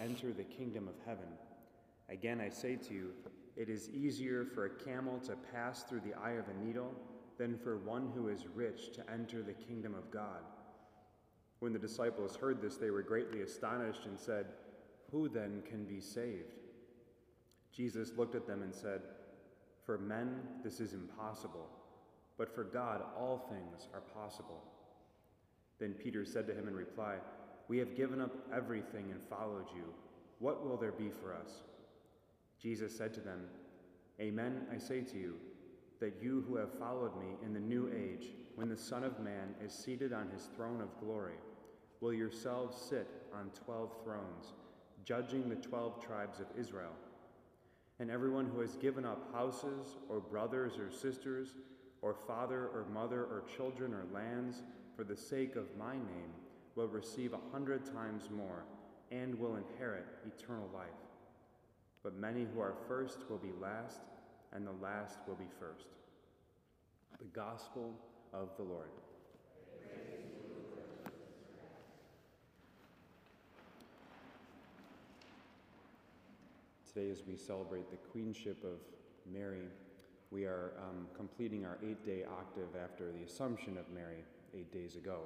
enter the kingdom of heaven. Again, I say to you, it is easier for a camel to pass through the eye of a needle than for one who is rich to enter the kingdom of God. When the disciples heard this, they were greatly astonished and said, Who then can be saved? Jesus looked at them and said, For men this is impossible, but for God all things are possible. Then Peter said to him in reply, We have given up everything and followed you. What will there be for us? Jesus said to them, Amen, I say to you, that you who have followed me in the new age, when the Son of Man is seated on his throne of glory, will yourselves sit on twelve thrones, judging the twelve tribes of Israel. And everyone who has given up houses, or brothers, or sisters, or father, or mother, or children, or lands, for the sake of my name, will receive a hundred times more and will inherit eternal life. But many who are first will be last, and the last will be first. The Gospel of the Lord. Today, as we celebrate the queenship of Mary, we are um, completing our eight day octave after the Assumption of Mary eight days ago.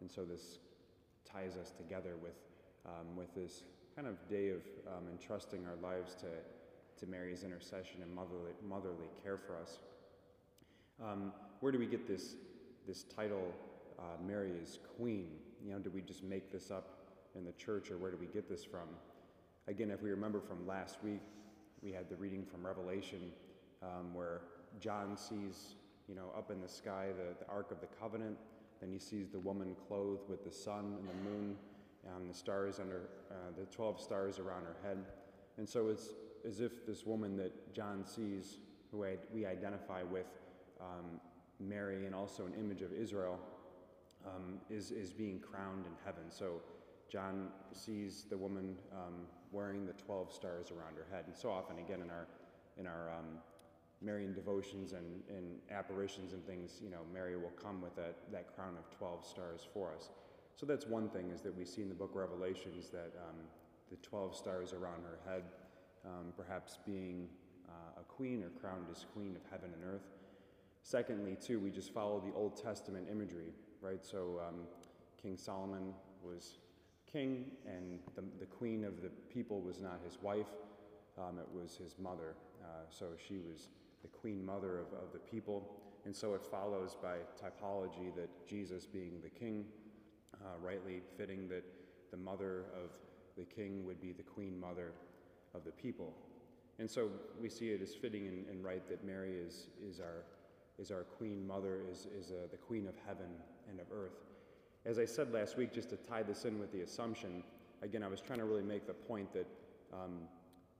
And so this ties us together with, um, with this kind of day of um, entrusting our lives to, to Mary's intercession and motherly, motherly care for us. Um, where do we get this, this title, uh, Mary is Queen? You know, did we just make this up in the church or where do we get this from? Again, if we remember from last week, we had the reading from Revelation um, where John sees, you know, up in the sky the, the Ark of the Covenant. Then he sees the woman clothed with the sun and the moon and the stars under, uh, the 12 stars around her head. And so it's as if this woman that John sees, who we identify with um, Mary and also an image of Israel, um, is, is being crowned in heaven. So John sees the woman um, wearing the 12 stars around her head. And so often, again, in our, in our um, Marian devotions and, and apparitions and things, you know, Mary will come with that, that crown of 12 stars for us. So that's one thing is that we see in the book Revelations that um, the 12 stars around her head, um, perhaps being uh, a queen or crowned as queen of heaven and earth. Secondly, too, we just follow the Old Testament imagery, right? So um, King Solomon was king, and the, the queen of the people was not his wife, um, it was his mother. Uh, so she was the queen mother of, of the people. And so it follows by typology that Jesus, being the king, uh, rightly fitting that the mother of the king would be the queen mother of the people. And so we see it as fitting and, and right that Mary is, is, our, is our queen mother, is, is uh, the queen of heaven and of earth. As I said last week, just to tie this in with the Assumption, again, I was trying to really make the point that um,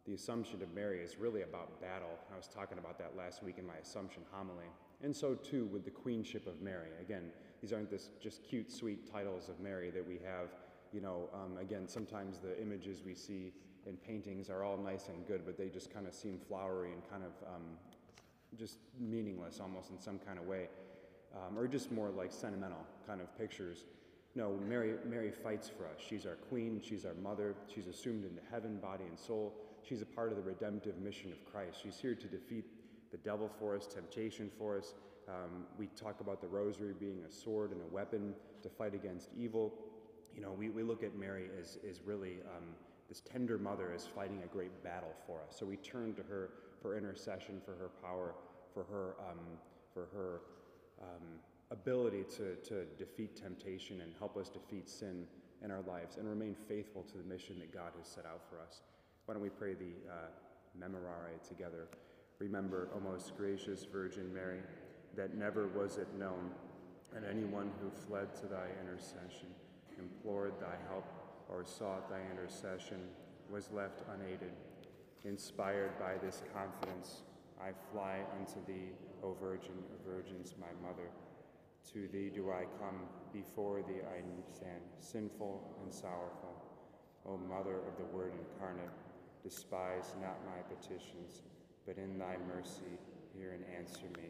the Assumption of Mary is really about battle. I was talking about that last week in my Assumption homily. And so too with the Queenship of Mary. Again, these aren't this just cute, sweet titles of Mary that we have. You know, um, again, sometimes the images we see in paintings are all nice and good, but they just kind of seem flowery and kind of um, just meaningless almost in some kind of way um, or just more like sentimental kind of pictures. No, Mary, Mary fights for us. She's our queen, she's our mother, she's assumed into heaven, body, and soul. She's a part of the redemptive mission of Christ. She's here to defeat the devil for us, temptation for us. Um, we talk about the rosary being a sword and a weapon to fight against evil. You know, we, we look at Mary as, as really um, this tender mother is fighting a great battle for us. So we turn to her for intercession, for her power, for her, um, for her um, ability to, to defeat temptation and help us defeat sin in our lives and remain faithful to the mission that God has set out for us. Why don't we pray the uh, Memorare together? Remember, O most gracious Virgin Mary, that never was it known that anyone who fled to thy intercession, implored thy help, or sought thy intercession was left unaided. Inspired by this confidence, I fly unto thee, O Virgin of Virgins, my mother. To thee do I come, before thee I stand, sinful and sorrowful. O Mother of the Word incarnate, despise not my petitions, but in thy mercy hear and answer me.